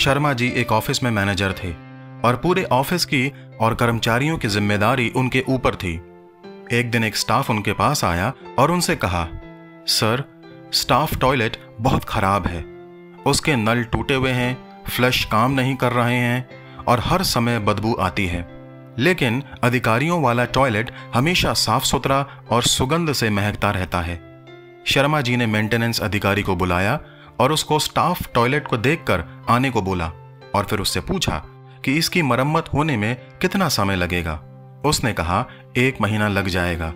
शर्मा जी एक ऑफ़िस में मैनेजर थे और पूरे ऑफ़िस की और कर्मचारियों की ज़िम्मेदारी उनके ऊपर थी। एक दिन एक स्टाफ उनके पास आया और उनसे कहा, सर, स्टाफ टॉयलेट बहुत खराब है। उसके नल टूटे हुए हैं, फ्लश काम नहीं कर रहे हैं और हर समय बदबू आती है। लेकिन अधिकारियों वाला टॉयलेट हमेशा साफ़ सुथरा और सुगंध से महकता रहता है। शर्मा जी ने मेंटेनेंस अधिकारी को बुलाया और उसको स्टाफ टॉयलेट को देखकर आने को बोला और फिर उससे पूछा कि इसकी मरम्मत होने में कितना समय लगेगा। उसने कहा, एक महीना लग जाएगा।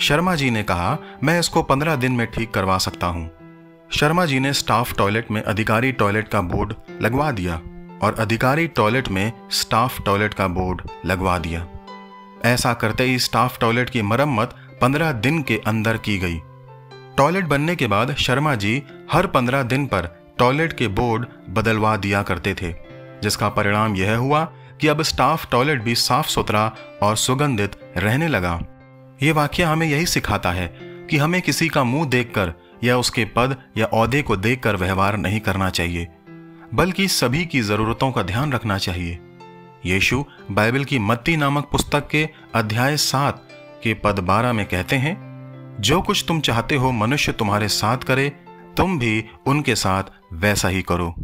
शर्मा जी ने कहा, मैं इसको पंद्रह दिन में ठीक करवा सकता हूँ। शर्मा जी ने स्टाफ टॉयलेट में अधिकारी टॉयलेट का बोर्ड लगवा दिया और अधिकारी टॉयलेट में स्टाफ टॉयलेट का बोर्ड लगवा दिया। ऐसा करते ही स्टाफ टॉयलेट की मरम्मत पंद्रह दिन के अंदर की गई। टॉयलेट बनने के बाद शर्मा जी हर पंद्रह दिन पर टॉयलेट के बोर्ड बदलवा दिया करते थे, जिसका परिणाम यह हुआ कि अब स्टाफ टॉयलेट भी साफ़ सुथरा और सुगंधित रहने लगा। ये वाक्य हमें यही सिखाता है कि हमें किसी का मुँह देखकर या उसके पद या औहदे को देखकर व्यवहार नहीं करना चाहिए, बल्कि सभी की जरूरतों का ध्यान रखना चाहिए। यीशु बाइबल की मत्ती नामक पुस्तक के अध्याय सात के पद बारह में कहते हैं जो कुछ तुम चाहते हो मनुष्य तुम्हारे साथ करे, तुम भी उनके साथ वैसा ही करो।